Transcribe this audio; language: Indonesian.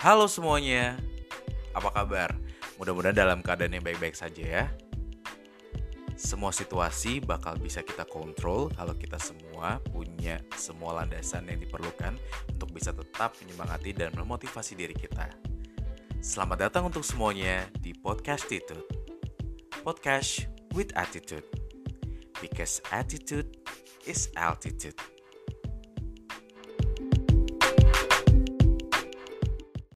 Halo semuanya, apa kabar? Mudah-mudahan dalam keadaan yang baik-baik saja ya. Semua situasi bakal bisa kita kontrol kalau kita semua punya semua landasan yang diperlukan untuk bisa tetap menyemangati dan memotivasi diri kita. Selamat datang untuk semuanya di Podcast Attitude. Podcast with Attitude. Because attitude is altitude.